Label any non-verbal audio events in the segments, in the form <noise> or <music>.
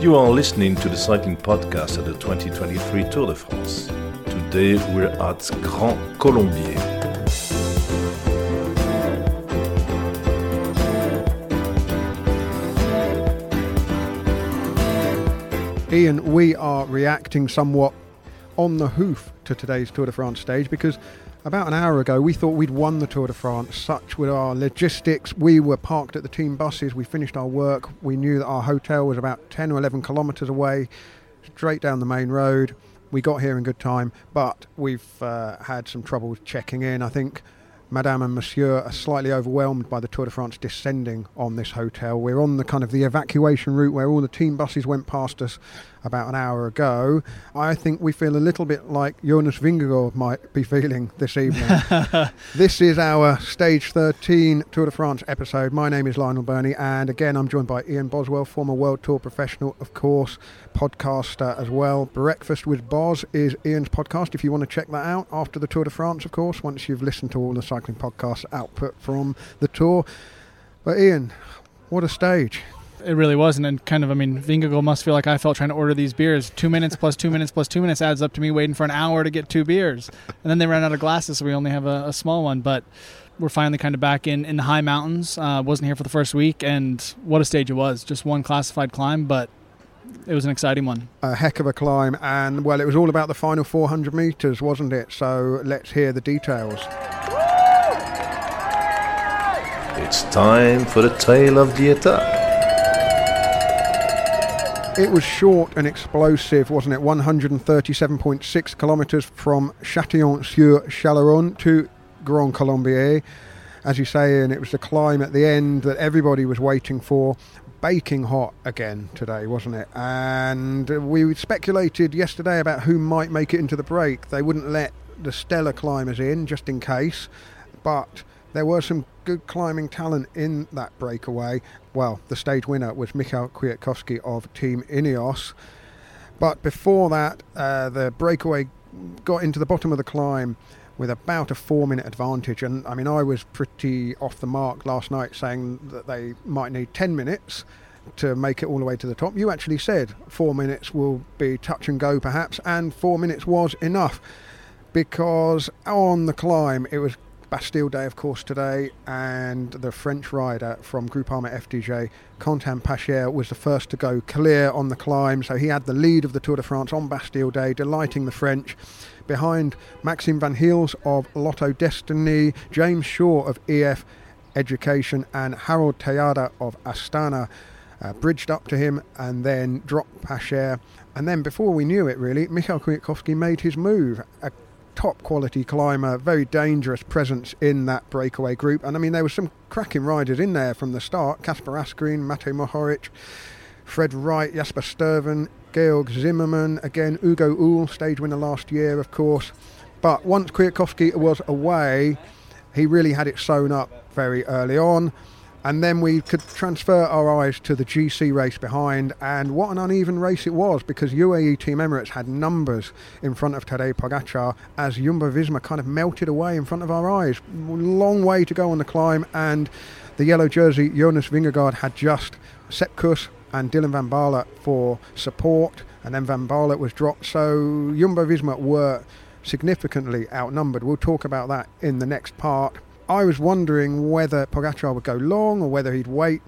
You are listening to the cycling podcast at the 2023 Tour de France. Today we're at Grand Colombier. Ian, we are reacting somewhat on the hoof to today's Tour de France stage because about an hour ago we thought we'd won the Tour de France. Such were our logistics. We were parked at the team buses, we finished our work, we knew that our hotel was about 10 or 11 kilometres away, straight down the main road. We got here in good time, but we've uh, had some trouble checking in. I think Madame and Monsieur are slightly overwhelmed by the Tour de France descending on this hotel. We're on the kind of the evacuation route where all the team buses went past us about an hour ago. I think we feel a little bit like Jonas Vingegaard might be feeling this evening. <laughs> this is our stage 13 Tour de France episode. My name is Lionel Birnie, and again, I'm joined by Ian Boswell, former World Tour professional, of course, podcaster as well. Breakfast with Boz is Ian's podcast. If you want to check that out after the Tour de France, of course, once you've listened to all the cycling podcasts output from the tour. But Ian, what a stage! It really wasn't, and kind of, I mean, Vingegaard must feel like I felt trying to order these beers. Two minutes plus two minutes plus two minutes adds up to me waiting for an hour to get two beers, and then they ran out of glasses, so we only have a, a small one. But we're finally kind of back in in the high mountains. Uh, wasn't here for the first week, and what a stage it was! Just one classified climb, but it was an exciting one. A heck of a climb, and well, it was all about the final 400 metres, wasn't it? So let's hear the details. It's time for the tale of the attack. It was short and explosive, wasn't it? 137.6 kilometres from Châtillon-sur-Chalaronne to Grand Colombier. As you say, and it was the climb at the end that everybody was waiting for. Baking hot again today, wasn't it? And we speculated yesterday about who might make it into the break. They wouldn't let the stellar climbers in just in case, but there were some good climbing talent in that breakaway. Well, the stage winner was Michał Kwiatkowski of Team Ineos. But before that, uh, the breakaway got into the bottom of the climb with about a four minute advantage. And I mean, I was pretty off the mark last night saying that they might need 10 minutes to make it all the way to the top. You actually said four minutes will be touch and go perhaps, and four minutes was enough because on the climb it was Bastille Day, of course, today, and the French rider from Groupama FDJ, Quentin Pacher, was the first to go clear on the climb. So he had the lead of the Tour de France on Bastille Day, delighting the French. Behind Maxime Van Gils of Lotto Dstny, James Shaw of EF Education, and Harold Tejada of Astana. Uh, bridged up to him and then dropped Pacher. And then, before we knew it, really, Michał Kwiatkowski made his move. A top quality climber, very dangerous presence in that breakaway group. And I mean, there were some cracking riders in there from the start Kasper Asgreen, Matej Mohoric, Fred Wright, Jasper Stuyven, Georg Zimmermann, again, Hugo Houle, stage winner last year, of course. But once Kwiatkowski was away, he really had it sewn up very early on and then we could transfer our eyes to the GC race behind. And what an uneven race it was because UAE Team Emirates had numbers in front of Tadej Pogacar as Jumbo Visma kind of melted away in front of our eyes. Long way to go on the climb, and the yellow jersey Jonas Vingegaard had just Sepp Kuss and Dylan Van Baarle for support, and then Van Baarle was dropped. So Jumbo Visma were significantly outnumbered. We'll talk about that in the next part. I was wondering whether Pogacar would go long or whether he'd wait.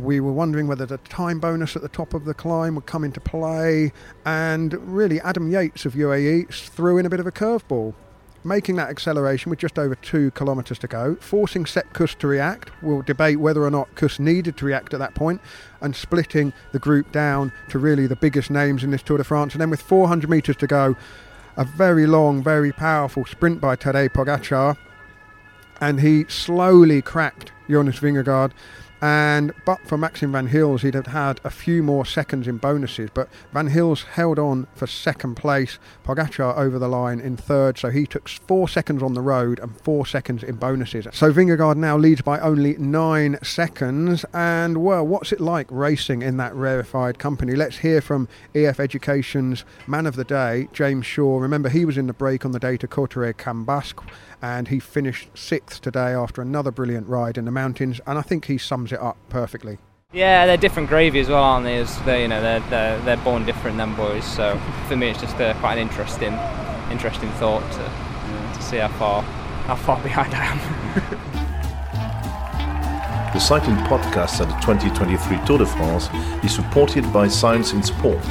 We were wondering whether the time bonus at the top of the climb would come into play. And really, Adam Yates of UAE threw in a bit of a curveball, making that acceleration with just over two kilometres to go, forcing Sepp Kuss to react. We'll debate whether or not Kuss needed to react at that point, and splitting the group down to really the biggest names in this Tour de France. And then with 400 metres to go, a very long, very powerful sprint by Tadej Pogacar and he slowly cracked Jonas Vingegaard. And but for Maxim Van Gils, he'd have had a few more seconds in bonuses. But Van Gils held on for second place. Pogacar over the line in third, so he took four seconds on the road and four seconds in bonuses. So Vingegaard now leads by only nine seconds. And well, what's it like racing in that rarefied company? Let's hear from EF Education's man of the day, James Shaw. Remember, he was in the break on the day to Cauterets Cambasque and he finished sixth today after another brilliant ride in the mountains. And I think he sums it up perfectly. Yeah, they're different gravy as well, aren't they? As they, you know, they're, they're they're born different than boys. So for me, it's just uh, quite an interesting, interesting thought to, to see how far how far behind I am. <laughs> the cycling podcast at the 2023 Tour de France is supported by Science in Sport.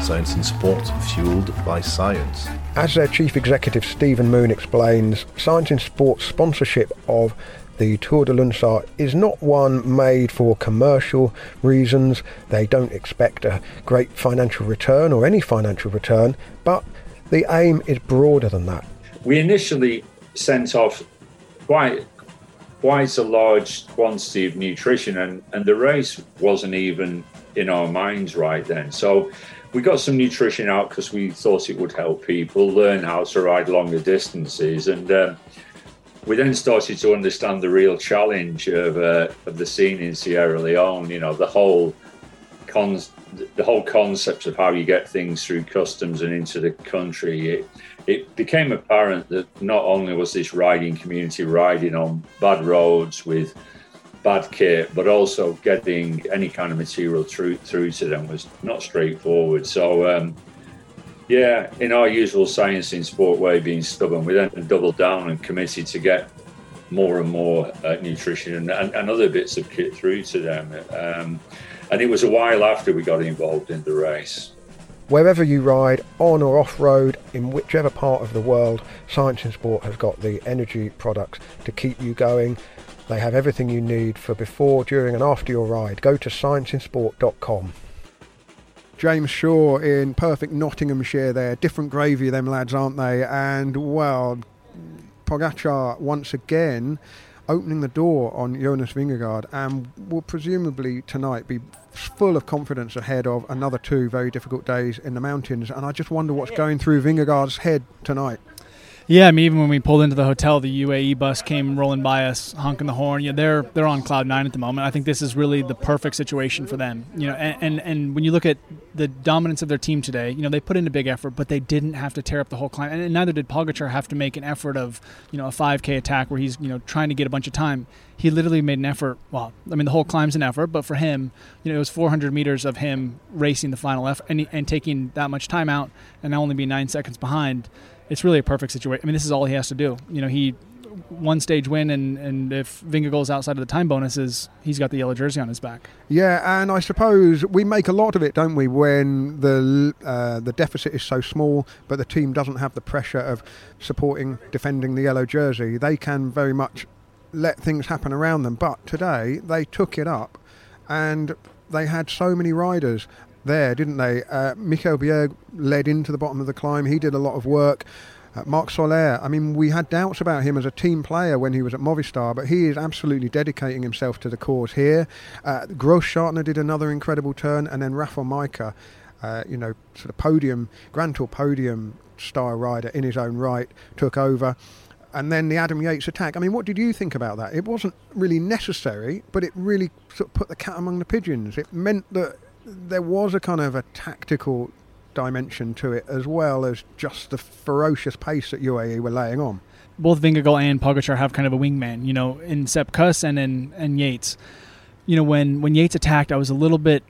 Science in Sport fueled by science. As their chief executive Stephen Moon explains, Science in Sport sponsorship of the Tour de Lunsar is not one made for commercial reasons. They don't expect a great financial return or any financial return, but the aim is broader than that. We initially sent off quite quite a large quantity of nutrition and, and the race wasn't even in our minds right then. So we got some nutrition out because we thought it would help people learn how to ride longer distances and um, we then started to understand the real challenge of, uh, of the scene in Sierra Leone. You know, the whole con- the whole concept of how you get things through customs and into the country. It, it became apparent that not only was this riding community riding on bad roads with bad kit, but also getting any kind of material through through to them was not straightforward. So. Um, yeah, in our usual science in sport way, being stubborn, we then doubled down and committed to get more and more uh, nutrition and, and, and, other bits of kit through to them. Um, and it was a while after we got involved in the race. Wherever you ride, on or off road, in whichever part of the world, Science in Sport has got the energy products to keep you going. They have everything you need for before, during, and after your ride. Go to scienceinsport.com. James Shaw in perfect Nottinghamshire there. Different gravy, them lads, aren't they? And, well, Pogacar once again opening the door on Jonas Vingegaard and will presumably tonight be full of confidence ahead of another two very difficult days in the mountains. And I just wonder what's going through Vingegaard's head tonight. Yeah, I mean, even when we pulled into the hotel, the UAE bus came rolling by us, honking the horn. Yeah, they're they're on cloud nine at the moment. I think this is really the perfect situation for them. You know, and, and and when you look at the dominance of their team today, you know, they put in a big effort, but they didn't have to tear up the whole climb, and neither did Pogacar have to make an effort of you know a 5K attack where he's you know trying to get a bunch of time. He literally made an effort. Well, I mean, the whole climb's an effort, but for him, you know, it was 400 meters of him racing the final effort and, and taking that much time out, and only be nine seconds behind it's really a perfect situation. I mean, this is all he has to do. You know, he one stage win, and, and if Vingegaard is outside of the time bonuses, he's got the yellow jersey on his back. Yeah, and I suppose we make a lot of it, don't we, when the uh, the deficit is so small, but the team doesn't have the pressure of supporting, defending the yellow jersey. They can very much let things happen around them. But today they took it up, and they had so many riders there, didn't they? Uh, Mikkel Bjerg led into the bottom of the climb. He did a lot of work. Uh, Marc Soler, I mean, we had doubts about him as a team player when he was at Movistar, but he is absolutely dedicating himself to the cause here. Uh, Grossschartner did another incredible turn, and then Rafał Majka, uh, you know, sort of podium, Grand Tour podium style rider in his own right, took over. And then the Adam Yates attack. I mean, what did you think about that? It wasn't really necessary, but it really sort of put the cat among the pigeons. It meant that there was a kind of a tactical dimension to it as well as just the ferocious pace that UAE were laying on. Both Vingegaard and Pogacar have kind of a wingman, you know, in Sepp Kuss and in and Yates. You know, when when Yates attacked, I was a little bit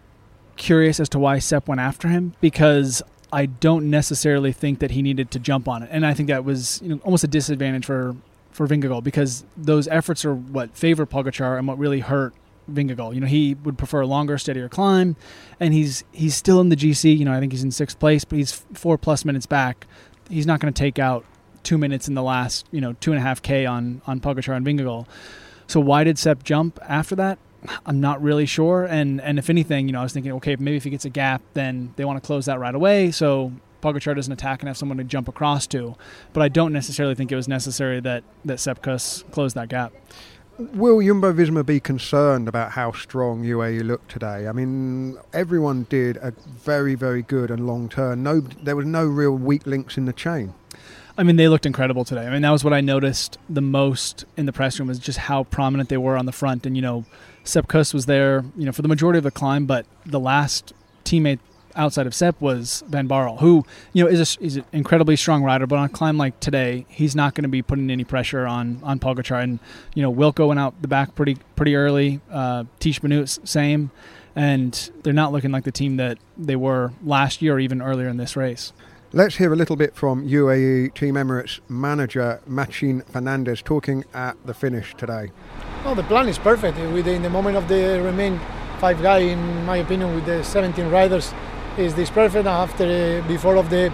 curious as to why Sepp went after him because I don't necessarily think that he needed to jump on it, and I think that was you know, almost a disadvantage for for Vingegaard because those efforts are what favor Pogacar and what really hurt Vingegaard. You know, he would prefer a longer, steadier climb, and he's he's still in the GC. You know, I think he's in sixth place, but he's four plus minutes back. He's not going to take out two minutes in the last, you know, two and a half k on on Pogacar and Vingegaard. So why did Sepp jump after that? I'm not really sure. And and if anything, you know, I was thinking, okay, maybe if he gets a gap, then they want to close that right away. So Pogacar doesn't attack and have someone to jump across to. But I don't necessarily think it was necessary that that Sepp Kuss closed that gap. Will Jumbo Visma be concerned about how strong UAE looked today? I mean, everyone did a very, very good and long turn. No, there was no real weak links in the chain. I mean, they looked incredible today. I mean, that was what I noticed the most in the press room was just how prominent they were on the front. And you know, Sepp Kuss was there, you know, for the majority of the climb, but the last teammate outside of Sepp was Van Baarle, who you know is a, is an incredibly strong rider, but on a climb like today, he's not going to be putting any pressure on on Pogacar. And you know, Wilco went out the back pretty pretty early. Uh, Tiesj Benoot same. and they're not looking like the team that they were last year or even earlier in this race. Let's hear a little bit from UAE Team Emirates manager Matxin Fernandez talking at the finish today. No, the plan is perfect. With in the moment of the remain five guy, in my opinion, with the 17 riders, is this perfect. After uh, before of the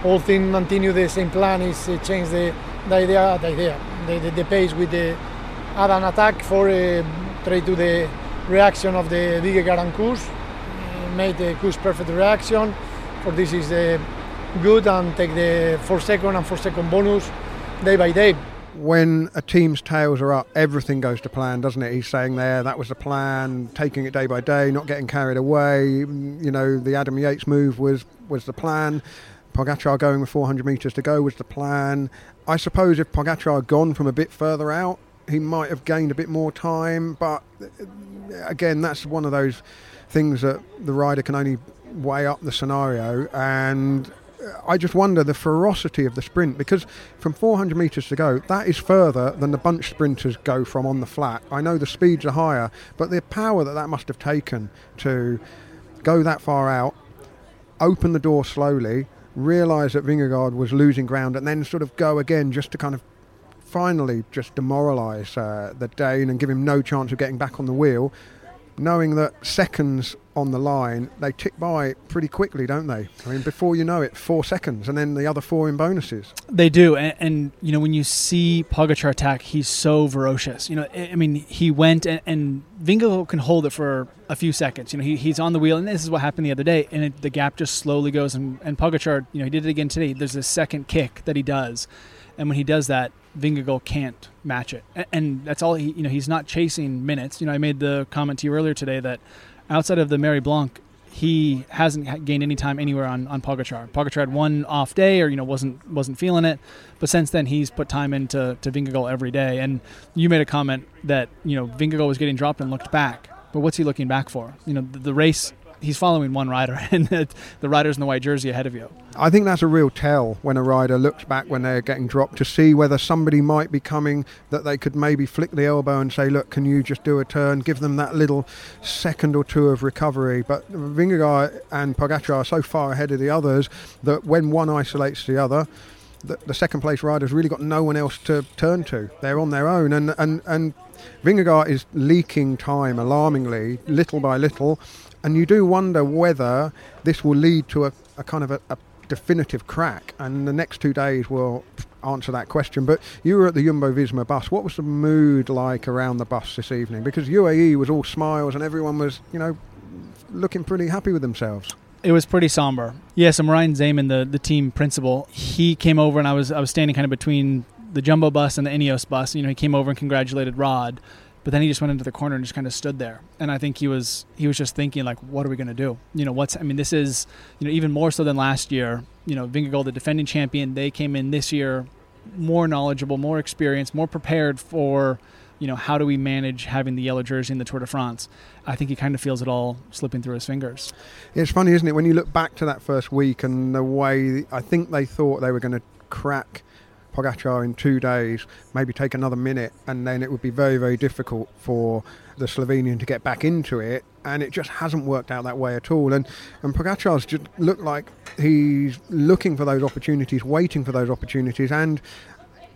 whole thing continue the same plan is uh, change the, the idea, the idea, the, the, the pace with the add an attack for uh, try to the reaction of the and Kuss, uh, made the Kuss perfect reaction. For this is the good and take the four second and four second bonus day by day. When a team's tails are up, everything goes to plan, doesn't it? He's saying there that was the plan, taking it day by day, not getting carried away. You know, the Adam Yates move was was the plan. Pogacar going with 400 metres to go was the plan. I suppose if Pogacar had gone from a bit further out, he might have gained a bit more time. But uh, again, that's one of those things that the rider can only weigh up the scenario. And I just wonder the ferocity of the sprint because from 400 metres to go, that is further than the bunch sprinters go from on the flat. I know the speeds are higher, but the power that that must have taken to go that far out, open the door slowly, realise that Vingegaard was losing ground, and then sort of go again just to kind of finally just demoralise uh, the Dane and give him no chance of getting back on the wheel knowing that seconds on the line, they tick by pretty quickly, don't they? I mean, before you know it, four seconds, and then the other four in bonuses. They do, and, and you know when you see Pogacar attack, he's so ferocious. You know, I mean, he went and, and Vingegaard can hold it for a few seconds. You know, he, he's on the wheel, and this is what happened the other day, and it, the gap just slowly goes. And, and Pogacar, you know, he did it again today. There's a second kick that he does, and when he does that, Vingegaard can't match it, and that's all he. You know, he's not chasing minutes. You know, I made the comment to you earlier today that outside of the Marie Blanque, he hasn't gained any time anywhere on on Pogacar. Pogacar had one off day, or you know, wasn't wasn't feeling it, but since then he's put time into to Vingegaard every day. And you made a comment that you know Vingegaard was getting dropped and looked back, but what's he looking back for? You know, the, the race he's following one rider, <laughs> and the rider's in the white jersey ahead of you. I think that's a real tell when a rider looks back when they're getting dropped to see whether somebody might be coming that they could maybe flick the elbow and say, "Look, can you just do a turn?" Give them that little second or two of recovery. But Vingegaard and Pogacar are so far ahead of the others that when one isolates the other. The, second place rider's really got no one else to turn to. They're on their own, and and and Vingegaard is leaking time alarmingly, little by little, and you do wonder whether this will lead to a, a kind of a, a definitive crack, and the next two days will answer that question. But you were at the Jumbo Visma bus. What was the mood like around the bus this evening? Because UAE was all smiles and everyone was, you know, looking pretty happy with themselves. It was pretty somber. Yeah, so Merijn Zeeman, the, the team principal, he came over and I was I was standing kind of between the Jumbo bus and the Ineos bus. You know, he came over and congratulated Rod. But then he just went into the corner and just kind of stood there. And I think he was he was just thinking like, what are we going to do? You know, what's I mean, this is you know even more so than last year. You know, Vingegaard, the defending champion, they came in this year more knowledgeable, more experienced, more prepared for you know how do we manage having the yellow jersey in the Tour de France. I think he kind of feels it all slipping through his fingers. It's funny, isn't it, when you look back to that first week and the way I think they thought they were going to crack Pogacar in two days, maybe take another minute, and then it would be very, very difficult for the Slovenian to get back into it. And it just hasn't worked out that way at all. And and Pogacar's just looked like he's looking for those opportunities, waiting for those opportunities, and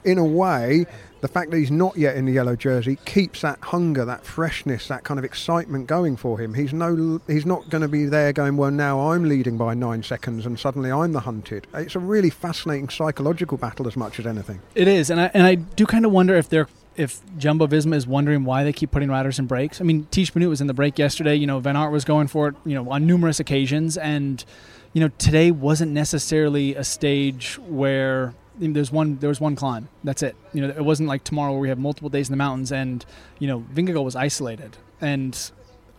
in a way, the fact that he's not yet in the yellow jersey keeps that hunger, that freshness, that kind of excitement going for him. He's no, he's not going to be there going, well, now I'm leading by nine seconds and suddenly I'm the hunted. It's a really fascinating psychological battle as much as anything. It is, and I and I do kind of wonder if they're if Jumbo Visma is wondering why they keep putting riders in breaks. I mean, Tiesj Benoot was in the break yesterday. You know, Van Aert was going for it. You know, on numerous occasions, and you know, today wasn't necessarily a stage where there's one there was one climb. That's it. You know, it wasn't like tomorrow where we have multiple days in the mountains and you know, Vingegaard was isolated. And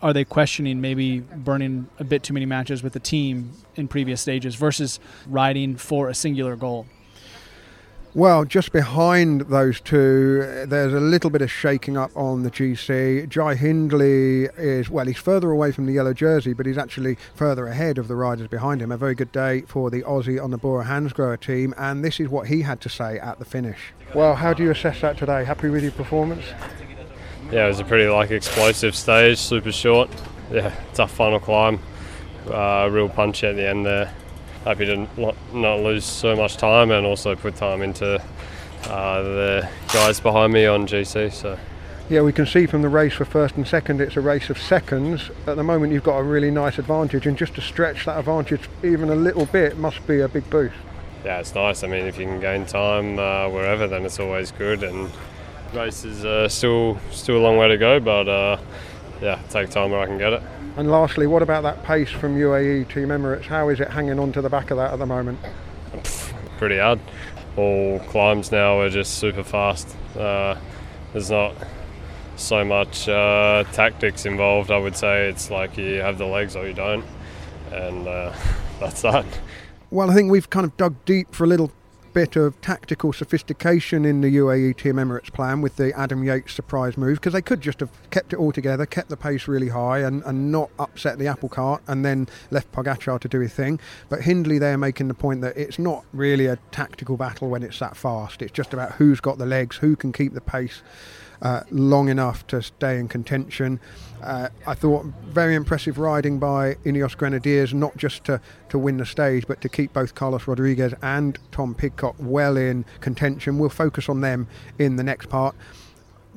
are they questioning maybe burning a bit too many matches with the team in previous stages versus riding for a singular goal? Well, just behind those two, there's a little bit of shaking up on the GC. Jai Hindley is, well, he's further away from the yellow jersey, but he's actually further ahead of the riders behind him. A very good day for the Aussie on the Bora Hansgrohe team, and this is what he had to say at the finish. Well, how do you assess that today? Happy with your performance? Yeah, it was a pretty like explosive stage, super short. yeah, tough final climb. Uh, real punch at the end there. Happy to not, not lose so much time and also put time into uh, the guys behind me on GC. So. Yeah, we can see from the race for first and second, it's a race of seconds. At the moment, you've got a really nice advantage, and just to stretch that advantage even a little bit must be a big boost. Yeah, it's nice. I mean, if you can gain time uh, wherever, then it's always good. And race is uh, still still a long way to go, but uh, yeah, take time where I can get it. And lastly, what about that pace from UAE Team Emirates? How is it hanging on to the back of that at the moment? Pretty hard. All climbs now are just super fast. Uh, there's not so much uh, tactics involved. I would say it's like you have the legs or you don't, and uh, <laughs> that's that. Well, I think we've kind of dug deep for a little bit of tactical sophistication in the UAE Team Emirates plan with the Adam Yates surprise move because they could just have kept it all together, kept the pace really high, and, and not upset the apple cart and then left Pogacar to do his thing. But Hindley there making the point that it's not really a tactical battle when it's that fast. It's just about who's got the legs, who can keep the pace uh, long enough to stay in contention. Uh, I thought very impressive riding by Ineos Grenadiers, not just to, to win the stage, but to keep both Carlos Rodriguez and Tom Pidcock well in contention. We'll focus on them in the next part.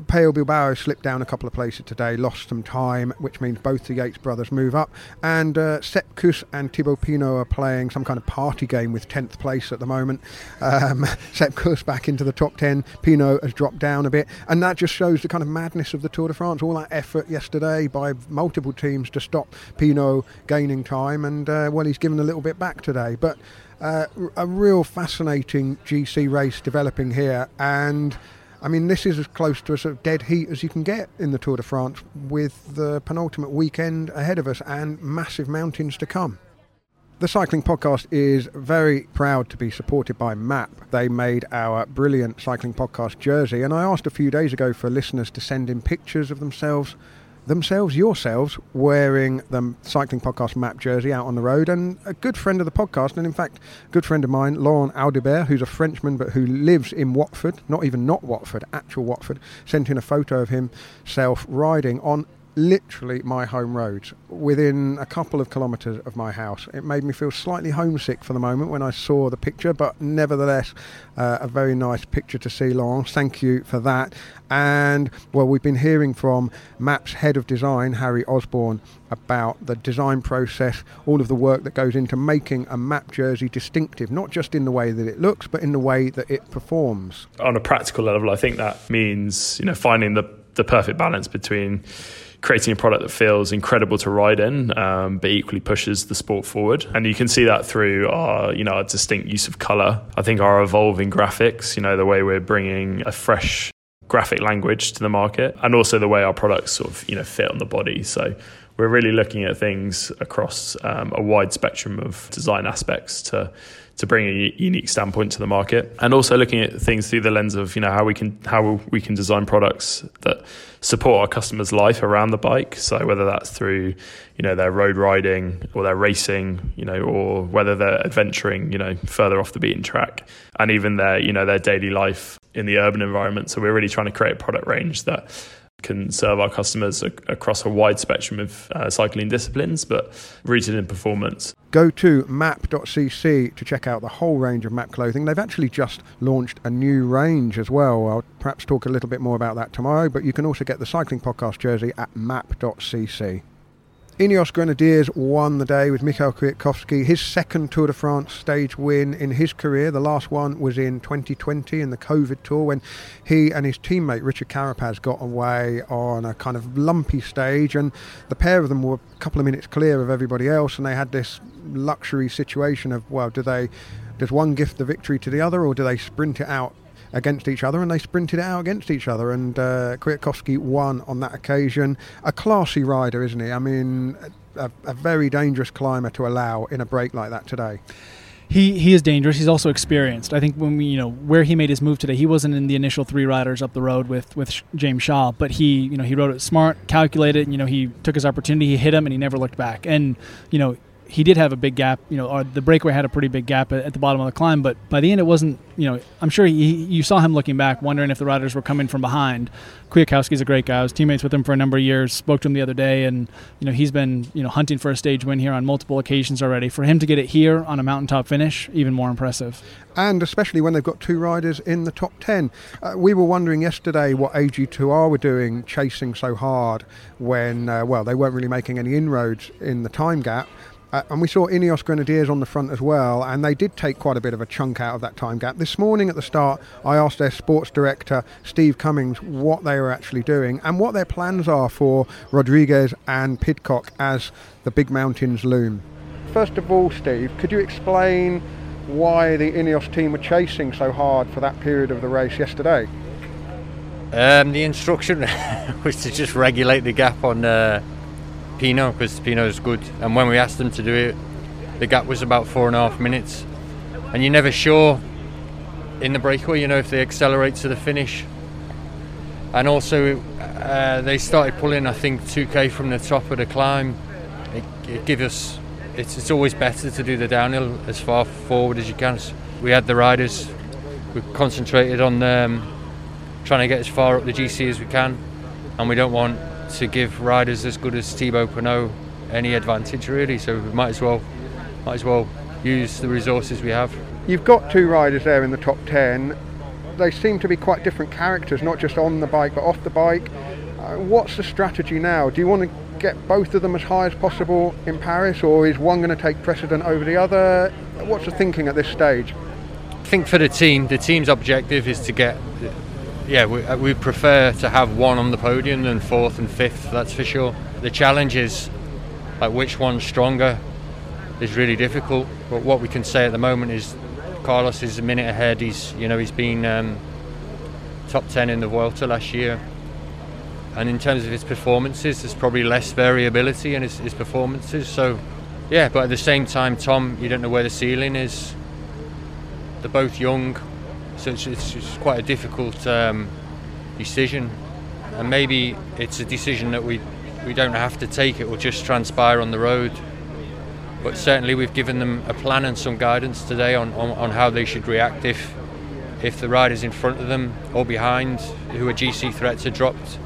Pello Bilbao slipped down a couple of places today, lost some time, which means both the Yates brothers move up. And uh, Sepp Kuss and Thibaut Pinot are playing some kind of party game with 10th place at the moment. Um, <laughs> Sepp Kuss back into the top 10. Pinot has dropped down a bit. And that just shows the kind of madness of the Tour de France. All that effort yesterday by multiple teams to stop Pinot gaining time. And, uh, well, he's given a little bit back today. But uh, a real fascinating GC race developing here. And I mean, this is as close to a sort of dead heat as you can get in the Tour de France with the penultimate weekend ahead of us and massive mountains to come. The Cycling Podcast is very proud to be supported by MAAP. They made our brilliant Cycling Podcast jersey, and I asked a few days ago for listeners to send in pictures of themselves themselves, yourselves, wearing the Cycling Podcast MAAP jersey out on the road. And a good friend of the podcast, and in fact, a good friend of mine, Laurent Audibert, who's a Frenchman but who lives in Watford, not even not Watford, actual Watford, sent in a photo of himself riding on literally my home roads within a couple of kilometres of my house. It made me feel slightly homesick for the moment when I saw the picture, but nevertheless, uh, a very nice picture to see, Laurent. Thank you for that. And well, we've been hearing from MAAP's head of design, Harry Osborne, about the design process, all of the work that goes into making a MAAP jersey distinctive, not just in the way that it looks, but in the way that it performs. On a practical level, I think that means you know finding the the perfect balance between creating a product that feels incredible to ride in, um, but equally pushes the sport forward. And you can see that through our, you know, our distinct use of color. I think our evolving graphics, you know, the way we're bringing a fresh graphic language to the market, and also the way our products sort of, you know, fit on the body. So we're really looking at things across um, a wide spectrum of design aspects to to bring a unique standpoint to the market, and also looking at things through the lens of you know how we can how we can design products that support our customers' life around the bike. So whether that's through you know their road riding or their racing, you know, or whether they're adventuring, you know, further off the beaten track, and even their you know their daily life in the urban environment. So we're really trying to create a product range that can serve our customers across a wide spectrum of uh, cycling disciplines, but rooted in performance. Go to maap.cc to check out the whole range of map clothing. They've actually just launched a new range as well. I'll perhaps talk a little bit more about that tomorrow, but you can also get the Cycling Podcast jersey at maap.cc. Ineos Grenadiers won the day with Michał Kwiatkowski, his second Tour de France stage win in his career. The last one was in 2020 in the COVID Tour when he and his teammate Richard Carapaz got away on a kind of lumpy stage, and the pair of them were a couple of minutes clear of everybody else, and they had this luxury situation of well, do they does one gift the victory to the other, or do they sprint it out against each other, and they sprinted out against each other. And uh, Kwiatkowski won on that occasion. A classy rider, isn't he? I mean, a, a very dangerous climber to allow in a break like that today he he is dangerous. He's also experienced. I think when we you know where he made his move today, he wasn't in the initial three riders up the road with with James Shaw, but he you know he rode it smart, calculated. You know he took his opportunity, he hit him, and he never looked back. And you know he did have a big gap. You know, or the breakaway had a pretty big gap at, at the bottom of the climb, but by the end, it wasn't. You know, I'm sure he, you saw him looking back, wondering if the riders were coming from behind. Kwiatkowski's a great guy. I was teammates with him for a number of years. Spoke to him the other day, and you know, he's been you know hunting for a stage win here on multiple occasions already. For him to get it here on a mountaintop finish, even more impressive. And especially when they've got two riders in the top 10. Uh, we were wondering yesterday what AG2R were doing, chasing so hard when, uh, well, they weren't really making any inroads in the time gap. Uh, and we saw Ineos Grenadiers on the front as well, and they did take quite a bit of a chunk out of that time gap. This morning at the start, I asked their sports director, Steve Cummings, what they were actually doing and what their plans are for Rodriguez and Pidcock as the big mountains loom. First of all, Steve, could you explain why the Ineos team were chasing so hard for that period of the race yesterday? Um, the instruction <laughs> was to just regulate the gap on uh, Pinot because Pinot is good. And when we asked them to do it, the gap was about four and a half minutes. And you're never sure in the breakaway, you know, if they accelerate to the finish. And also, uh, they started pulling, I think, 2k from the top of the climb. It, it gives us, it's, it's always better to do the downhill as far forward as you can. We had the riders, we concentrated on um, trying to get as far up the GC as we can, and we don't want to give riders as good as Thibaut Pinot any advantage really. So we might as well might as well use the resources we have. You've got two riders there in the top ten. They seem to be quite different characters, not just on the bike but off the bike. Uh, what's the strategy now? Do you want to get both of them as high as possible in Paris, or is one going to take precedent over the other? What's the thinking at this stage? I think for the team, the team's objective is to get yeah, we, uh, we prefer to have one on the podium than fourth and fifth, that's for sure. The challenge is like which one's stronger is really difficult. But what we can say at the moment is Carlos is a minute ahead. He's you know he's been um, top ten in the Vuelta last year, and in terms of his performances, there's probably less variability in his, his performances. So yeah, but at the same time, Tom, you don't know where the ceiling is. They're both young so it's, it's, it's quite a difficult um, decision, and maybe it's a decision that we we don't have to take. It will just transpire on the road. But certainly, we've given them a plan and some guidance today on, on, on how they should react if if the riders in front of them or behind who are GC threats are dropped.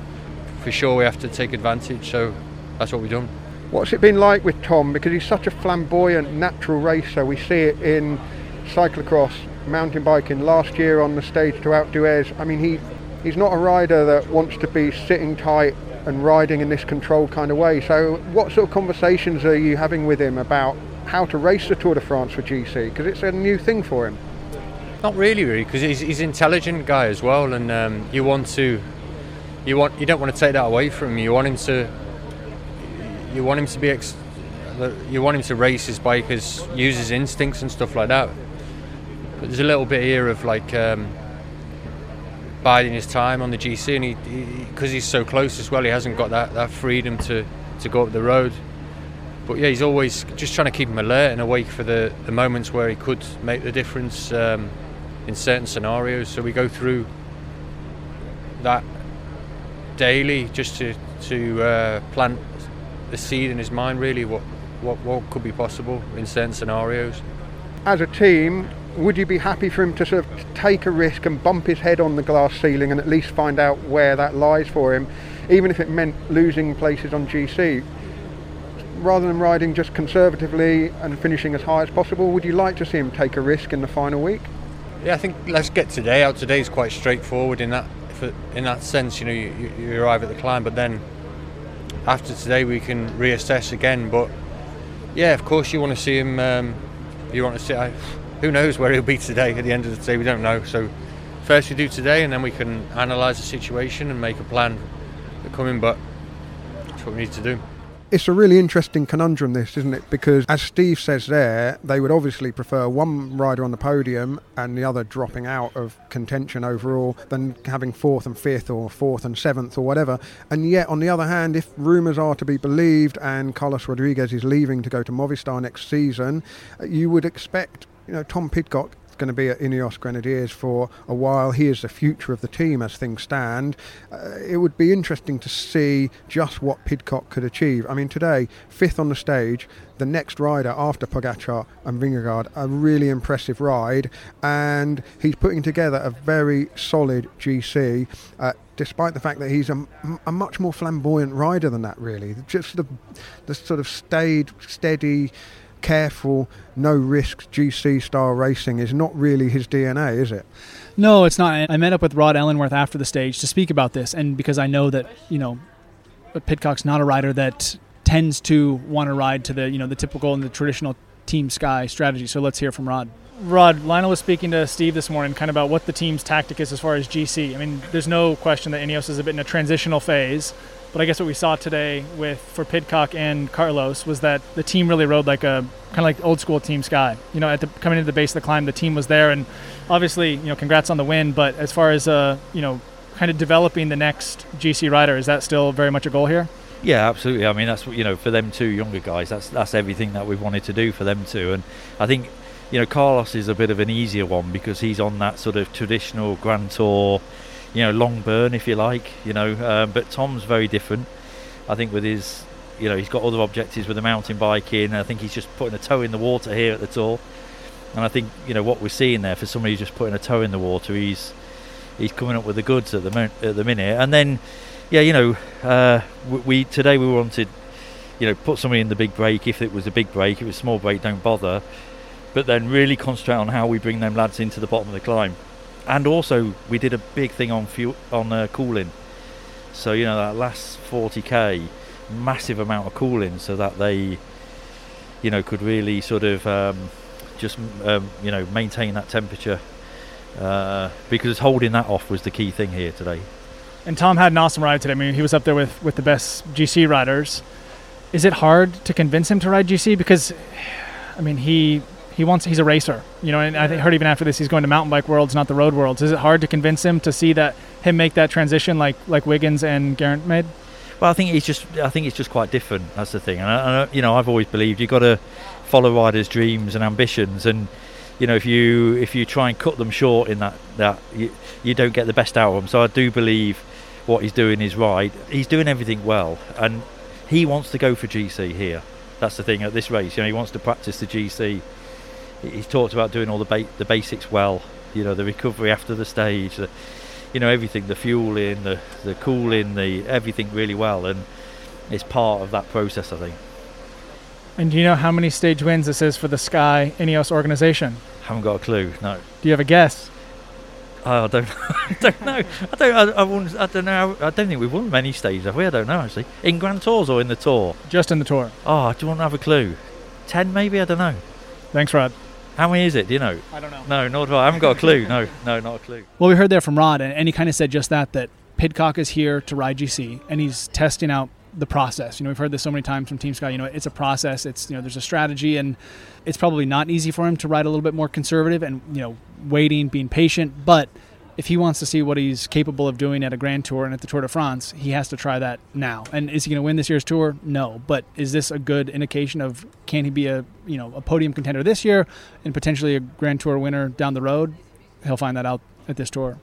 For sure, we have to take advantage. So that's what we've done. What's it been like with Tom? Because he's such a flamboyant, natural racer. We see it in cyclocross, mountain biking last year on the stage to Alpe d'Huez. I mean, he he's not a rider that wants to be sitting tight and riding in this controlled kind of way. So, what sort of conversations are you having with him about how to race the Tour de France for GC? Because it's a new thing for him. Not really, really, because he's, he's intelligent guy as well, and um, you want to, you want, you don't want to take that away from him. You want him to, you want him to be, ex- you want him to race his bike as use his instincts and stuff like that. But there's a little bit here of like um, biding his time on the GC, and he because he, he's so close as well, he hasn't got that, that freedom to, to go up the road. But yeah, he's always just trying to keep him alert and awake for the, the moments where he could make the difference um, in certain scenarios. So we go through that daily just to to uh, plant the seed in his mind, really, what, what what could be possible in certain scenarios. As a team, would you be happy for him to sort of take a risk and bump his head on the glass ceiling and at least find out where that lies for him, even if it meant losing places on GC? Rather than riding just conservatively and finishing as high as possible, would you like to see him take a risk in the final week? Yeah, I think let's get today out. Today is quite straightforward in that in that sense. You know, you, you arrive at the climb, but then after today we can reassess again. But yeah, of course you want to see him. Um, you want to see. I, who knows where he'll be today at the end of the day we don't know so first we do today and then we can analyse the situation and make a plan for coming but that's what we need to do it's a really interesting conundrum, this, isn't it? Because as Steve says there, they would obviously prefer one rider on the podium and the other dropping out of contention overall than having fourth and fifth or fourth and seventh or whatever. And yet, on the other hand, if rumours are to be believed and Carlos Rodriguez is leaving to go to Movistar next season, you would expect you know, Tom Pidcock is going to be at Ineos Grenadiers for a while. He is the future of the team as things stand. Uh, it would be interesting to see just what Pidcock could achieve. I mean, today, fifth on the stage, the next rider after Pogacar and Vingegaard, a really impressive ride, and he's putting together a very solid GC. Uh, despite the fact that he's a, a, much more flamboyant rider than that, really. Just the, the sort of stayed, steady, careful, no risk GC style racing is not really his DNA, is it? No, it's not. I met up with Rod Ellingworth after the stage to speak about this, and because I know that you know, Pidcock's not a rider that tends to want to ride to the you know the typical and the traditional Team Sky strategy. So let's hear from Rod. Rod, Lionel was speaking to Steve this morning kind of about what the team's tactic is as far as GC. I mean, there's no question that Ineos is a bit in a transitional phase, but I guess what we saw today with for Pidcock and Carlos was that the team really rode like a kind of like old school Team Sky. You know, at the coming into the base of the climb, the team was there, and obviously, you know, congrats on the win. But as far as uh, you know, kind of developing the next GC rider, is that still very much a goal here? Yeah, absolutely. I mean, that's you know, for them two younger guys, that's that's everything that we've wanted to do for them too. And I think you know, Carlos is a bit of an easier one because he's on that sort of traditional Grand Tour, you know, long burn if you like, you know. Um, but Tom's very different. I think with his, you know, he's got other objectives with the mountain biking. I think he's just putting a toe in the water here at the Tour. And I think you know what we're seeing there for somebody who's just putting a toe in the water, he's he's coming up with the goods at the at the minute. And then, yeah, you know, uh, we, we today we wanted, you know, put somebody in the big break if it was a big break. If it was a small break, don't bother but then really concentrate on how we bring them lads into the bottom of the climb. And also, we did a big thing on fuel on uh, cooling. So you know that last 40k, massive amount of cooling, so that they, you know, could really sort of um, just um, you know maintain that temperature. Uh, because holding that off was the key thing here today. And Tom had an awesome ride today. I mean, he was up there with, with the best GC riders. Is it hard to convince him to ride GC? Because, I mean, he he wants he's a racer, you know. And I heard even after this he's going to mountain bike worlds, not the road worlds. Is it hard to convince him to see that him make that transition like like Wiggins and Geraint made? Well, I think he's just I think it's just quite different. That's the thing, and I, you know I've always believed you've got to follow riders' dreams and ambitions, and you know if you if you try and cut them short in that that you, you don't get the best out of them. So I do believe what he's doing is right. He's doing everything well, and he wants to go for GC here. That's the thing at this race. You know, he wants to practice the GC he's talked about doing all the ba- the basics well. You know, the recovery after the stage, the, you know, everything, the fueling, the the cooling, the everything really well, and it's part of that process, I think. And do you know how many stage wins this is for the Sky Ineos organization? Haven't got a clue. No. Do you have a guess? Oh, I don't, <laughs> I don't know. I don't. I, I, I, don't know. I don't think we've won many stages, have we? I don't know actually. In Grand Tours or in the Tour? Just in the Tour. Oh, do you want to have a clue? Ten, maybe. I don't know. Thanks, Rod. How many is it? Do you know? I don't know. No, nor do I. I haven't got a clue. No, no, not a clue. Well, we heard there from Rod, and, and he kind of said just that that Pidcock is here to ride GC, and he's testing out the process. You know, we've heard this so many times from Team Sky. You know, it's a process. It's you know, there's a strategy, and it's probably not easy for him to ride a little bit more conservative and you know, waiting, being patient, but if he wants to see what he's capable of doing at a Grand Tour and at the Tour de France, he has to try that now. And is he going to win this year's Tour? No. But is this a good indication of can he be a you know a podium contender this year and potentially a Grand Tour winner down the road? He'll find that out at this tour.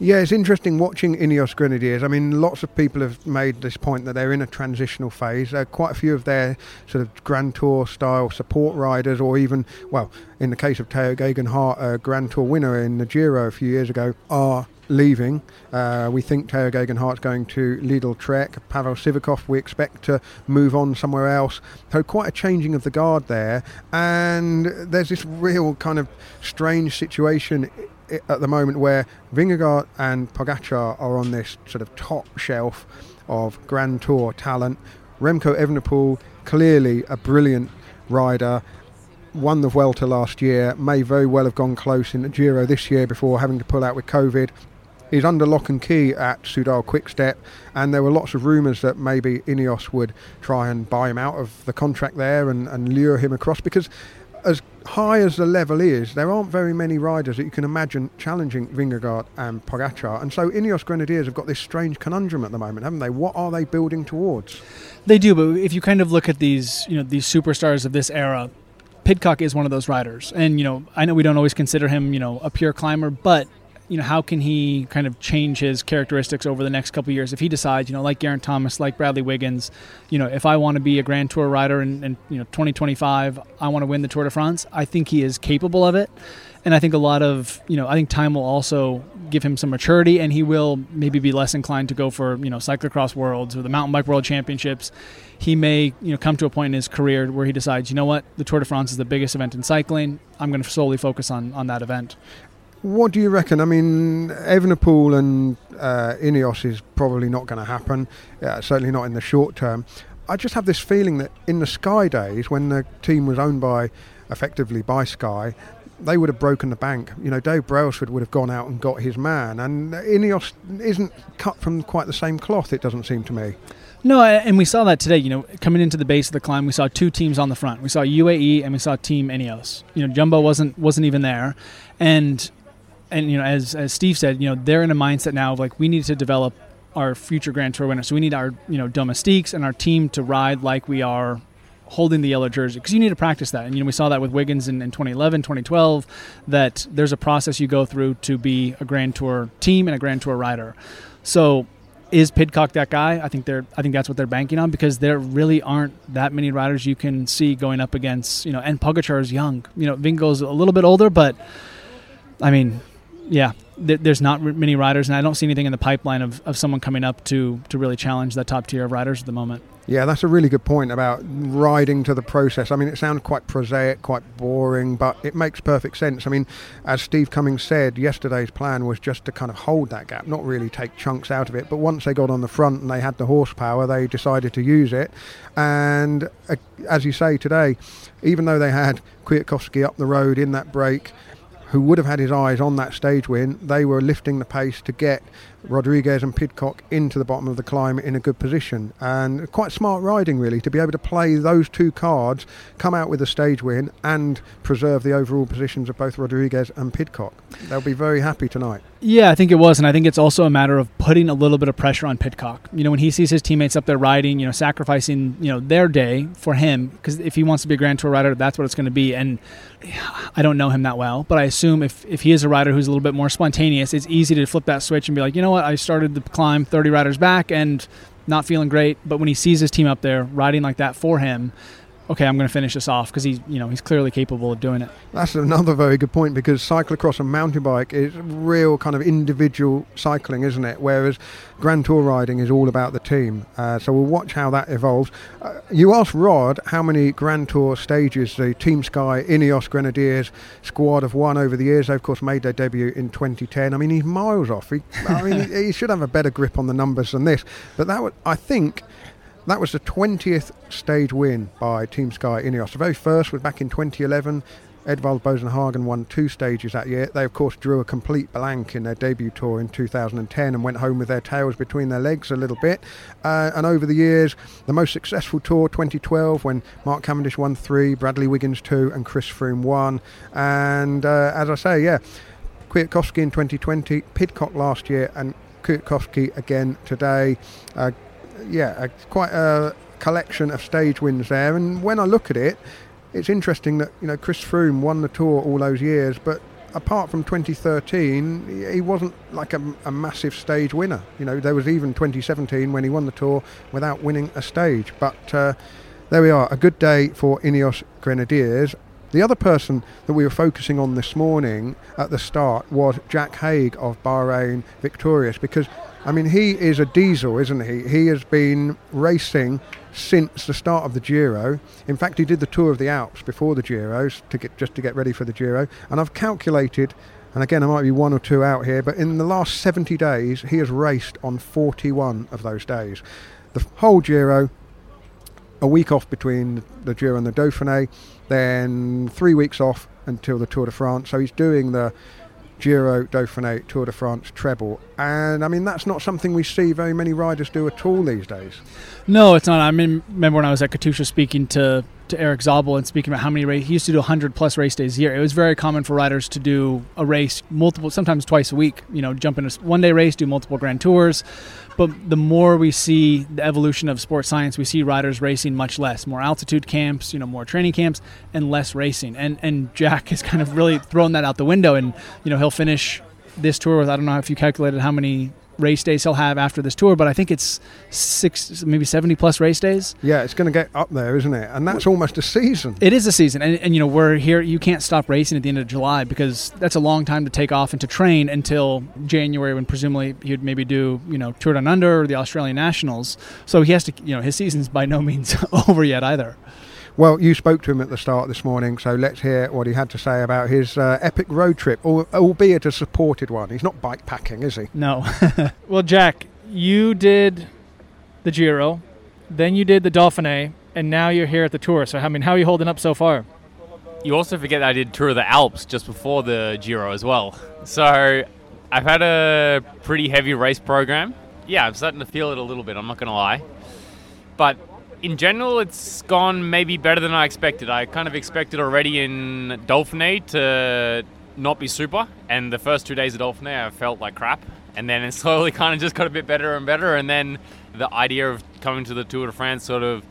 Yeah, it's interesting watching Ineos Grenadiers. I mean, lots of people have made this point that they're in a transitional phase. Uh, quite a few of their sort of Grand Tour style support riders, or even, well, in the case of Tao Geoghegan Hart, a Grand Tour winner in the Giro a few years ago, are leaving. Uh, we think Tao Geoghegan Hart's going to Lidl Trek. Pavel Sivakov, we expect to move on somewhere else. So quite a changing of the guard there. And there's this real kind of strange situation at the moment where Vingegaard and Pogacar are on this sort of top shelf of Grand Tour talent. Remco Evenepoel, clearly a brilliant rider, won the Vuelta last year, may very well have gone close in the Giro this year before having to pull out with COVID. He's under lock and key at Soudal Quickstep, and there were lots of rumours that maybe Ineos would try and buy him out of the contract there and, and lure him across because as high as the level is, there aren't very many riders that you can imagine challenging Vingegaard and Pogacar. And so Ineos Grenadiers have got this strange conundrum at the moment, haven't they? What are they building towards? They do, but if you kind of look at these, you know, these superstars of this era, Pidcock is one of those riders, and you know, I know we don't always consider him, you know, a pure climber, but you know, how can he kind of change his characteristics over the next couple years if he decides, you know, like Geraint Thomas, like Bradley Wiggins, you know, if I want to be a Grand Tour rider in, in you know 2025, I want to win the Tour de France. I think he is capable of it, and I think a lot of you know, I think time will also give him some maturity, and he will maybe be less inclined to go for you know cyclocross worlds or the mountain bike world championships. He may you know come to a point in his career where he decides, you know what, the Tour de France is the biggest event in cycling. I'm going to solely focus on on that event. What do you reckon? I mean, Evenepoel and uh, Ineos is probably not going to happen, yeah, certainly not in the short term. I just have this feeling that in the Sky days, when the team was owned by, effectively by Sky, they would have broken the bank. You know, Dave Brailsford would have gone out and got his man, and Ineos isn't cut from quite the same cloth. It doesn't seem to me. No, and we saw that today. You know, coming into the base of the climb, we saw two teams on the front. We saw UAE and we saw Team Ineos. You know, Jumbo wasn't wasn't even there, and and you know, as as Steve said, you know, they're in a mindset now of like we need to develop our future Grand Tour winners. So we need our you know domestiques and our team to ride like we are holding the yellow jersey because you need to practice that. And you know, we saw that with Wiggins in, in 2011, 2012. That there's a process you go through to be a Grand Tour team and a Grand Tour rider. So is Pidcock that guy? I think they're. I think that's what they're banking on because there really aren't that many riders you can see going up against. You know, and Pogacar is young. You know, Vingegaard's a little bit older, but I mean, yeah, th- there's not many riders, and I don't see anything in the pipeline of, of someone coming up to to really challenge that top tier of riders at the moment. Yeah, that's a really good point about riding to the process. I mean, it sounds quite prosaic, quite boring, but it makes perfect sense. I mean, as Steve Cummings said, yesterday's plan was just to kind of hold that gap, not really take chunks out of it. But once they got on the front and they had the horsepower, they decided to use it. And uh, as you say today, even though they had Kwiatkowski up the road in that break, who would have had his eyes on that stage win, they were lifting the pace to get Rodriguez and Pidcock into the bottom of the climb in a good position. And quite smart riding, really, to be able to play those two cards, come out with a stage win, and preserve the overall positions of both Rodriguez and Pidcock. They'll be very happy tonight. Yeah, I think it was, and I think it's also a matter of putting a little bit of pressure on Pidcock. You know, when he sees his teammates up there riding, you know, sacrificing, you know, their day for him, because if he wants to be a Grand Tour rider, that's what it's going to be. And I don't know him that well, but I assume if if he is a rider who's a little bit more spontaneous, it's easy to flip that switch and be like, you know what, I started the climb 30 riders back and not feeling great, but when he sees his team up there riding like that for him, okay, I'm going to finish this off because he's you know he's clearly capable of doing it. That's another very good point because cyclocross and mountain bike is real kind of individual cycling, isn't it? Whereas Grand Tour riding is all about the team. Uh, so we'll watch how that evolves. Uh, you asked Rod how many Grand Tour stages the Team Sky Ineos Grenadiers squad have won over the years. They of course made their debut in 2010. I mean he's miles off. He, I mean he, he should have a better grip on the numbers than this. But that would, I think that was the 20th stage win by Team Sky Ineos. The very first was back in 2011. Edvald Boasson Hagen won two stages that year. They, of course, drew a complete blank in their debut tour in 2010 and went home with their tails between their legs a little bit. Uh, and over the years, the most successful tour, 2012, when Mark Cavendish won three, Bradley Wiggins two, and Chris Froome one. And uh, as I say, yeah, Kwiatkowski in 2020, Pidcock last year, and Kwiatkowski again today. Uh, yeah, a, quite a collection of stage wins there. And when I look at it, it's interesting that you know Chris Froome won the tour all those years, but apart from 2013, he wasn't like a, a, massive stage winner. You know, there was even 2017 when he won the tour without winning a stage. But uh, there we are, a good day for Ineos Grenadiers. The other person that we were focusing on this morning at the start was Jack Haig of Bahrain Victorious because I mean, he is a diesel, isn't he? He has been racing since the start of the Giro. In fact, he did the tour of the Alps before the Giros to get just to get ready for the Giro. And I've calculated, and again, I might be one or two out here, but in the last 70 days, he has raced on 41 of those days. The whole Giro, a week off between the Giro and the Dauphiné, then three weeks off until the Tour de France. So he's doing the Giro, Dauphiné, Tour de France, treble. And I mean, that's not something we see very many riders do at all these days. No, it's not. I mean, remember when I was at Katusha speaking to to Erik Zabel and speaking about how many race he used to do 100 plus race days a year. It was very common for riders to do a race multiple, sometimes twice a week. You know, jump in a one day race, do multiple grand tours. But the more we see the evolution of sports science, we see riders racing much less, more altitude camps, you know, more training camps, and less racing. And and Jack has kind of really thrown that out the window. And you know, he'll finish this tour with I don't know if you calculated how many race days he'll have after this tour, but I think it's six, maybe 70 plus race days. Yeah, it's going to get up there, isn't it? And that's almost a season. It is a season. And, and, you know, we're here, you can't stop racing at the end of July because that's a long time to take off and to train until January when presumably he would maybe do, you know, Tour Down Under or the Australian Nationals. So he has to, you know, his season's by no means <laughs> over yet either. Well, you spoke to him at the start this morning, so let's hear what he had to say about his uh, epic road trip, albeit a supported one. He's not bike packing, is he? No. <laughs> well, Jack, you did the Giro, then you did the Dauphiné, and now you're here at the Tour. So, I mean, how are you holding up so far? You also forget that I did Tour of the Alps just before the Giro as well. So, I've had a pretty heavy race program. Yeah, I'm starting to feel it a little bit, I'm not going to lie. But in general, it's gone maybe better than I expected. I kind of expected already in Dauphiné to not be super, and the first two days of Dauphiné, I felt like crap. And then it <laughs> slowly kind of just got a bit better and better. And then the idea of coming to the Tour de France sort of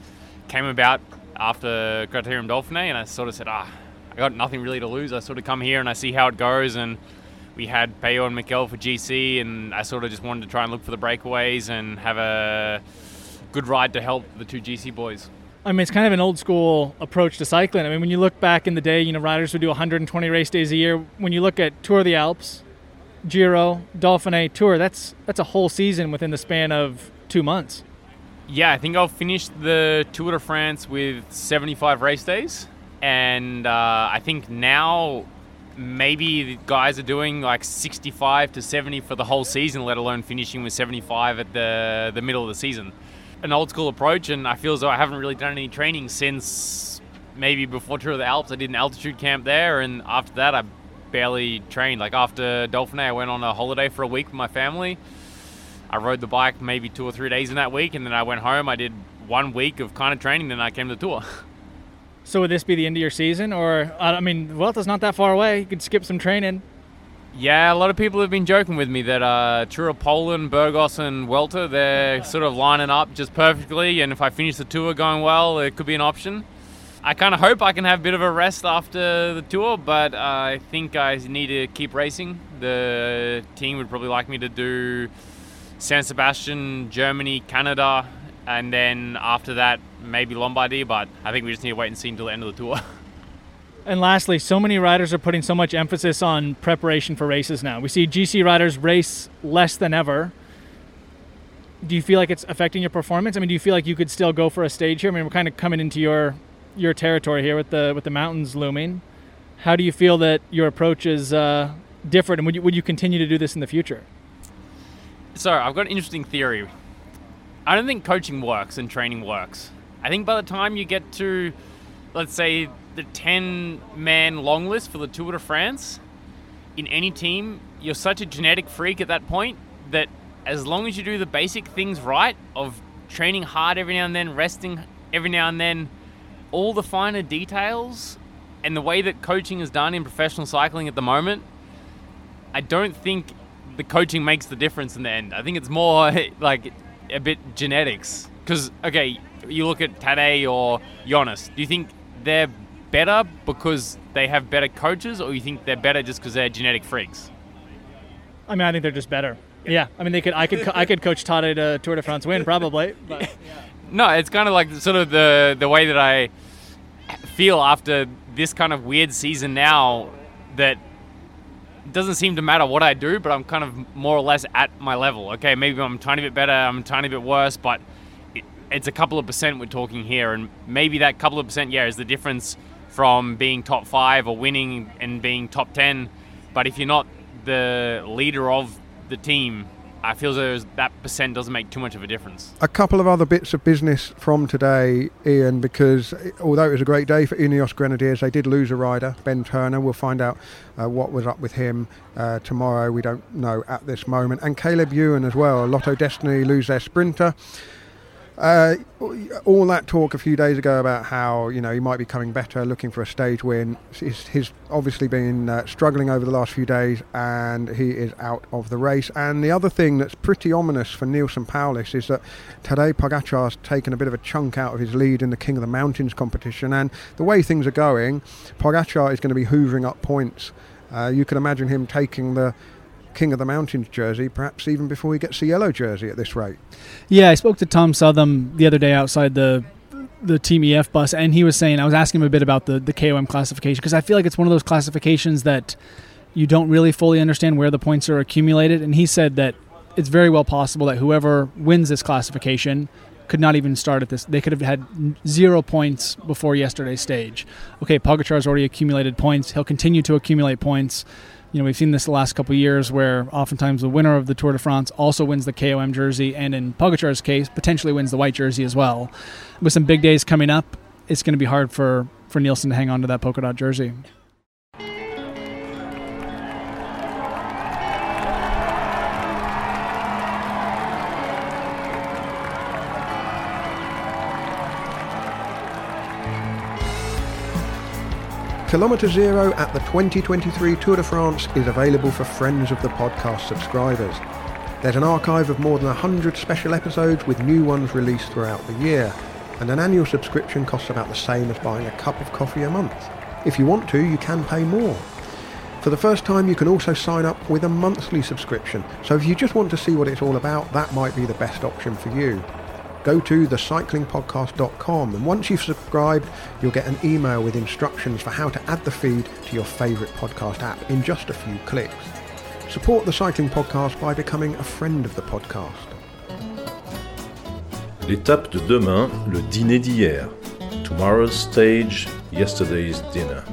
came about after Criterium Dauphiné, and I sort of said, ah, I got nothing really to lose. I sort of come here and I see how it goes, and we had Pello and Mikel for GC, and I sort of just wanted to try and look for the breakaways and have a good ride to help the two GC boys. I mean, it's kind of an old school approach to cycling. I mean, when you look back in the day, you know, riders would do 120 race days a year. When you look at Tour of the Alps, Giro, Dauphiné, Tour, that's that's a whole season within the span of two months. Yeah, I think I'll finish the Tour de France with 75 race days, and uh, I think now maybe the guys are doing like 65 to 70 for the whole season, let alone finishing with 75 at the the middle of the season an old school approach, and I feel as though I haven't really done any training since maybe before Tour of the Alps. I did an altitude camp there, and after that, I barely trained. Like after Dauphiné, I went on a holiday for a week with my family. I rode the bike maybe two or three days in that week, and then I went home. I did one week of kind of training, then I came to the tour. <laughs> So would this be the end of your season, or uh, I mean, Vuelta's not that far away. You could skip some training. Yeah, a lot of people have been joking with me that uh, Tour of Poland, Burgos, and Vuelta, they're sort of lining up just perfectly. And if I finish the tour going well, it could be an option. I kind of hope I can have a bit of a rest after the tour, but uh, I think I need to keep racing. The team would probably like me to do San Sebastian, Germany, Canada, and then after that, maybe Lombardy. But I think we just need to wait and see until the end of the tour. <laughs> And lastly, so many riders are putting so much emphasis on preparation for races now. We see GC riders race less than ever. Do you feel like it's affecting your performance? I mean, do you feel like you could still go for a stage here? I mean, we're kind of coming into your your territory here with the with the mountains looming. How do you feel that your approach is uh, different, and would you would you continue to do this in the future? So I've got an interesting theory. I don't think coaching works and training works. I think by the time you get to, let's say, the 10 man long list for the Tour de France, in any team, you're such a genetic freak at that point that as long as you do the basic things right of training hard every now and then, resting every now and then, all the finer details and the way that coaching is done in professional cycling at the moment, I don't think the coaching makes the difference in the end. I think it's more <laughs> like a bit genetics. Because, okay, you look at Tade or Jonas, do you think they're better because they have better coaches, or you think they're better just because they're genetic freaks? I mean, I think they're just better. Yeah, I mean, they could. I could. I could coach Tade to Tour de France win probably. <laughs> But, yeah. No, it's kind of like sort of the the way that I feel after this kind of weird season now that it doesn't seem to matter what I do, but I'm kind of more or less at my level. Okay, maybe I'm a tiny bit better, I'm a tiny bit worse, but it's a couple of percent we're talking here, and maybe that couple of percent, yeah, is the difference from being top five or winning and being top 10. But if you're not the leader of the team, I feel as that percent doesn't make too much of a difference. A couple of other bits of business from today, Ian, because although it was a great day for Ineos Grenadiers, they did lose a rider, Ben Turner. We'll find out uh, what was up with him uh, tomorrow. We don't know at this moment. And Caleb Ewan as well. Lotto Dstny lose their sprinter. Uh, all that talk a few days ago about how you know he might be coming better, looking for a stage win. He's, he's obviously been uh, struggling over the last few days, and he is out of the race. And the other thing that's pretty ominous for Neilson Powless is that Tadej Pogacar's taken a bit of a chunk out of his lead in the King of the Mountains competition, and the way things are going, Pogacar is going to be hoovering up points. Uh, you can imagine him taking the King of the Mountains jersey, perhaps even before he gets the yellow jersey at this rate. Yeah, I spoke to Tom Southam the other day outside the the Team EF bus, and he was saying I was asking him a bit about the the KOM classification because I feel like it's one of those classifications that you don't really fully understand where the points are accumulated, and he said that it's very well possible that whoever wins this classification could not even start at this. They could have had zero points before yesterday's stage. Okay, Pogacar's already accumulated points. He'll continue to accumulate points you know, we've seen this the last couple years where oftentimes the winner of the Tour de France also wins the KOM jersey, and in Pogacar's case, potentially wins the white jersey as well. With some big days coming up, it's going to be hard for, for Neilson to hang on to that polka dot jersey. Kilometre Zero at the 2023 Tour de France is available for friends of the podcast subscribers. There's an archive of more than 100 special episodes with new ones released throughout the year, and an annual subscription costs about the same as buying a cup of coffee a month. If you want to, you can pay more. For the first time, you can also sign up with a monthly subscription, so if you just want to see what it's all about, that might be the best option for you go to thecyclingpodcast.com and once you've subscribed, you'll get an email with instructions for how to add the feed to your favourite podcast app in just a few clicks. Support the Cycling Podcast by becoming a friend of the podcast. L'étape de demain, le dîner d'hier. Tomorrow's stage, yesterday's dinner.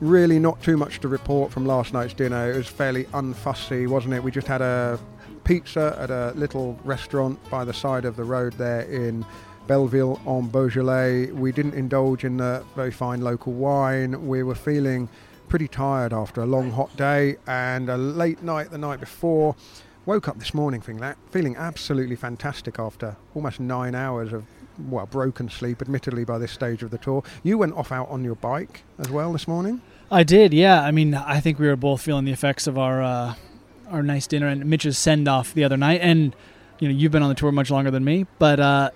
Really, not too much to report from last night's dinner. It was fairly unfussy, wasn't it? We just had a pizza at a little restaurant by the side of the road there in Belleville en Beaujolais. We didn't indulge in the very fine local wine. We were feeling pretty tired after a long hot day and a late night the night before. Woke up this morning feeling that, feeling absolutely fantastic after almost nine hours of well broken sleep. Admittedly, by this stage of the tour, you went off out on your bike as well this morning. I did, yeah. I mean, I think we were both feeling the effects of our uh, our nice dinner and Mitch's send off the other night. And you know, you've been on the tour much longer than me, but uh,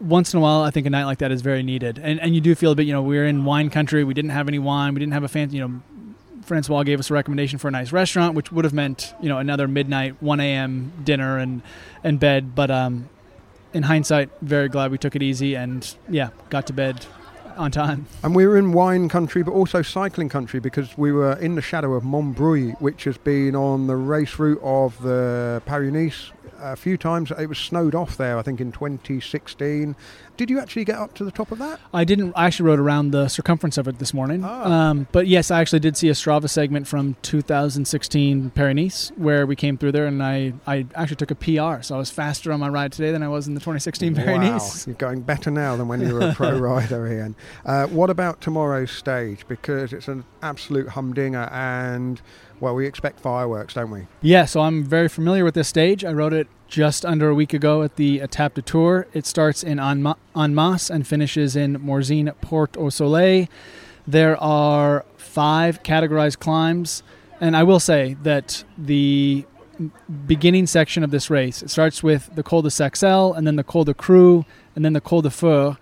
once in a while, I think a night like that is very needed. And and you do feel a bit. You know, we are in wine country. We didn't have any wine. We didn't have a fancy. You know, Francois gave us a recommendation for a nice restaurant, which would have meant you know another midnight, 1 a.m. dinner and and bed. But um, in hindsight, very glad we took it easy and yeah, got to bed on time. And we were in wine country, but also cycling country because we were in the shadow of Mont Brouilly, which has been on the race route of the Paris Nice a few times. It was snowed off there, I think, in 2016. Did you actually get up to the top of that? I didn't. I actually rode around the circumference of it this morning. Oh. Um, but yes, I actually did see a Strava segment from 2016 Paris Nice where we came through there, and I, I actually took a PR. So I was faster on my ride today than I was in the 2016 Paris Nice. Wow, you're going better now than when you were a pro <laughs> rider, Ian. Uh, what about tomorrow's stage? Because it's an absolute humdinger and well, we expect fireworks, don't we? Yeah, so I'm very familiar with this stage. I rode it just under a week ago at the Etape du Tour. It starts in Annemasse and finishes in Morzine Portes du Soleil. There are five categorized climbs, and I will say that the beginning section of this race it starts with the Col de Saxel and then the Col de Creux and then the Col de Feu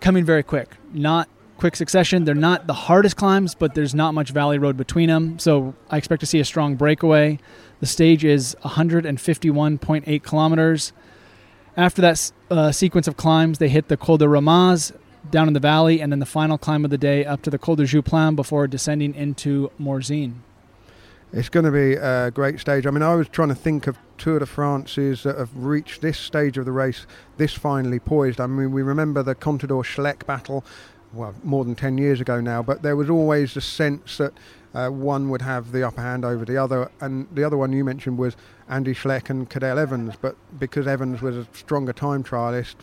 coming very quick. Not quick succession. They're not the hardest climbs, but there's not much valley road between them. So I expect to see a strong breakaway. The stage is 151.8 kilometers. After that uh, sequence of climbs, they hit the Col de Ramaz down in the valley, and then the final climb of the day up to the Col de Joux Plane before descending into Morzine. It's going to be a great stage. I mean, I was trying to think of Tour de France's that have reached this stage of the race this finely poised. I mean, we remember the Contador Schleck battle well, more than 10 years ago now, but there was always a sense that uh, one would have the upper hand over the other. And the other one you mentioned was Andy Schleck and Cadel Evans, but because Evans was a stronger time trialist,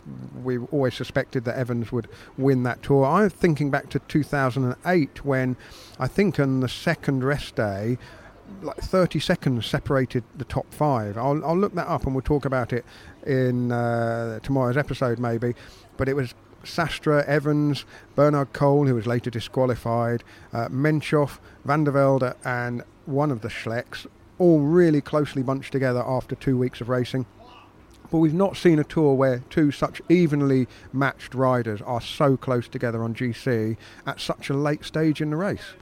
we always suspected that Evans would win that tour. I'm thinking back to 2008 when I think on the second rest day, like 30 seconds separated the top five. I'll, I'll look that up and we'll talk about it in uh, tomorrow's episode, maybe. But it was Sastre, Evans, Bernhard Kohl, who was later disqualified, uh, Menchov, Vande Velde, and one of the Schlecks, all really closely bunched together after two weeks of racing. But we've not seen a tour where two such evenly matched riders are so close together on GC at such a late stage in the race.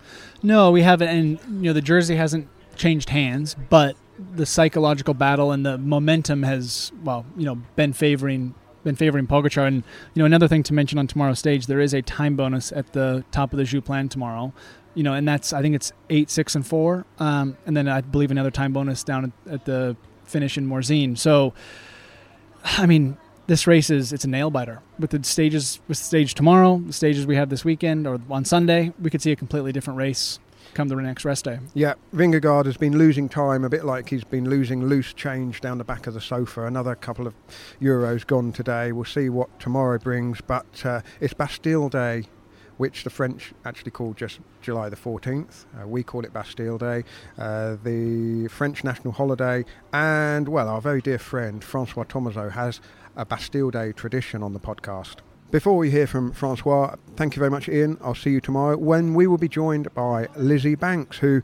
No, we haven't, and you know the jersey hasn't changed hands, but the psychological battle and the momentum has, well, you know, been favoring been favoring Pogacar. And you know, another thing to mention on tomorrow's stage, there is a time bonus at the top of the Joux Plane tomorrow. You know, and that's I think it's eight, six, and four, um, and then I believe another time bonus down at, at the finish in Morzine. So, I mean, this race is it's a nail biter with the stages with the stage tomorrow, the stages we have this weekend or on Sunday. We could see a completely different race come the next rest day. Yeah, Vingegaard has been losing time a bit like he's been losing loose change down the back of the sofa. Another couple of euros gone today. We'll see what tomorrow brings, but uh, it's Bastille Day. Which the French actually call just July the 14th. Uh, we call it Bastille Day, uh, the French national holiday. And, well, our very dear friend Francois Thomazeau has a Bastille Day tradition on the podcast. Before we hear from Francois, thank you very much, Ian. I'll see you tomorrow when we will be joined by Lizzie Banks, who,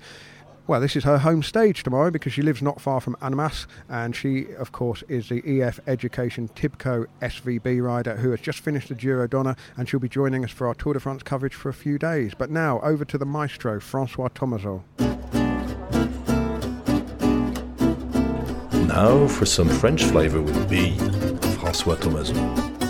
well, this is her home stage tomorrow because she lives not far from Annemasse, and she, of course, is the EF Education Tibco SVB rider who has just finished the Giro Donne, and she'll be joining us for our Tour de France coverage for a few days. But now, over to the maestro, Francois Thomazeau. Now for some French flavour with me, Francois Thomazeau.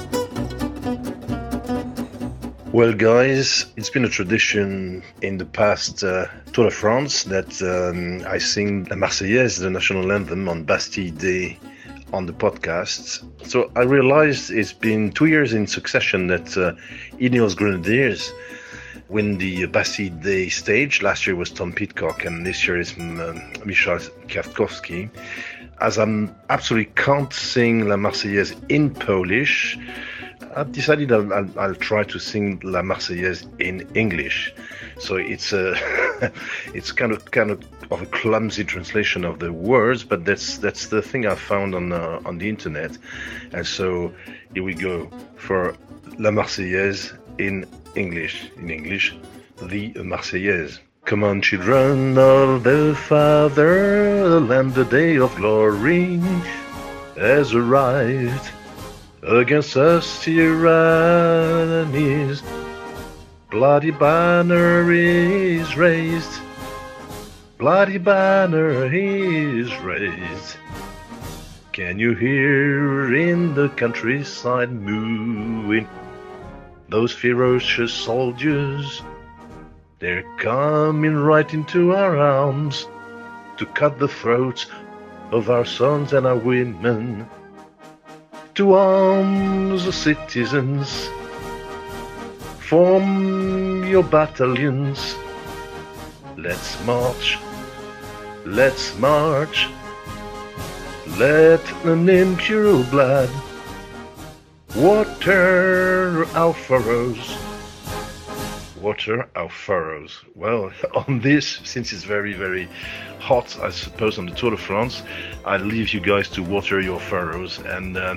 Well, guys, it's been a tradition in the past uh, Tour de France that um, I sing La Marseillaise, the national anthem, on Bastille Day on the podcast. So I realized it's been two years in succession that uh, Ineos Grenadiers win the Bastille Day stage. Last year was Tom Pidcock, and this year is um, Michał Kwiatkowski. As I absolutely can't sing La Marseillaise in Polish, I've decided I'll, I'll, I'll, try to sing La Marseillaise in English. So it's a, <laughs> it's kind of kind of of a clumsy translation of the words, but that's that's the thing I found on uh, on the internet. And so here we go for La Marseillaise in English. In English, the Marseillaise. Come on, children of the fatherland, the day of glory has arrived against us tyrannies. Bloody banner is raised. Bloody banner is raised. Can you hear in the countryside mooing those ferocious soldiers? They're coming right into our arms to cut the throats of our sons and our women to arms, citizens. Form your battalions. Let's march. Let's march. Let an impure blood water our furrows. Water our furrows. Well, <laughs> on this, since it's very, very hot, I suppose, on the Tour de France, I leave you guys to water your furrows and. Uh,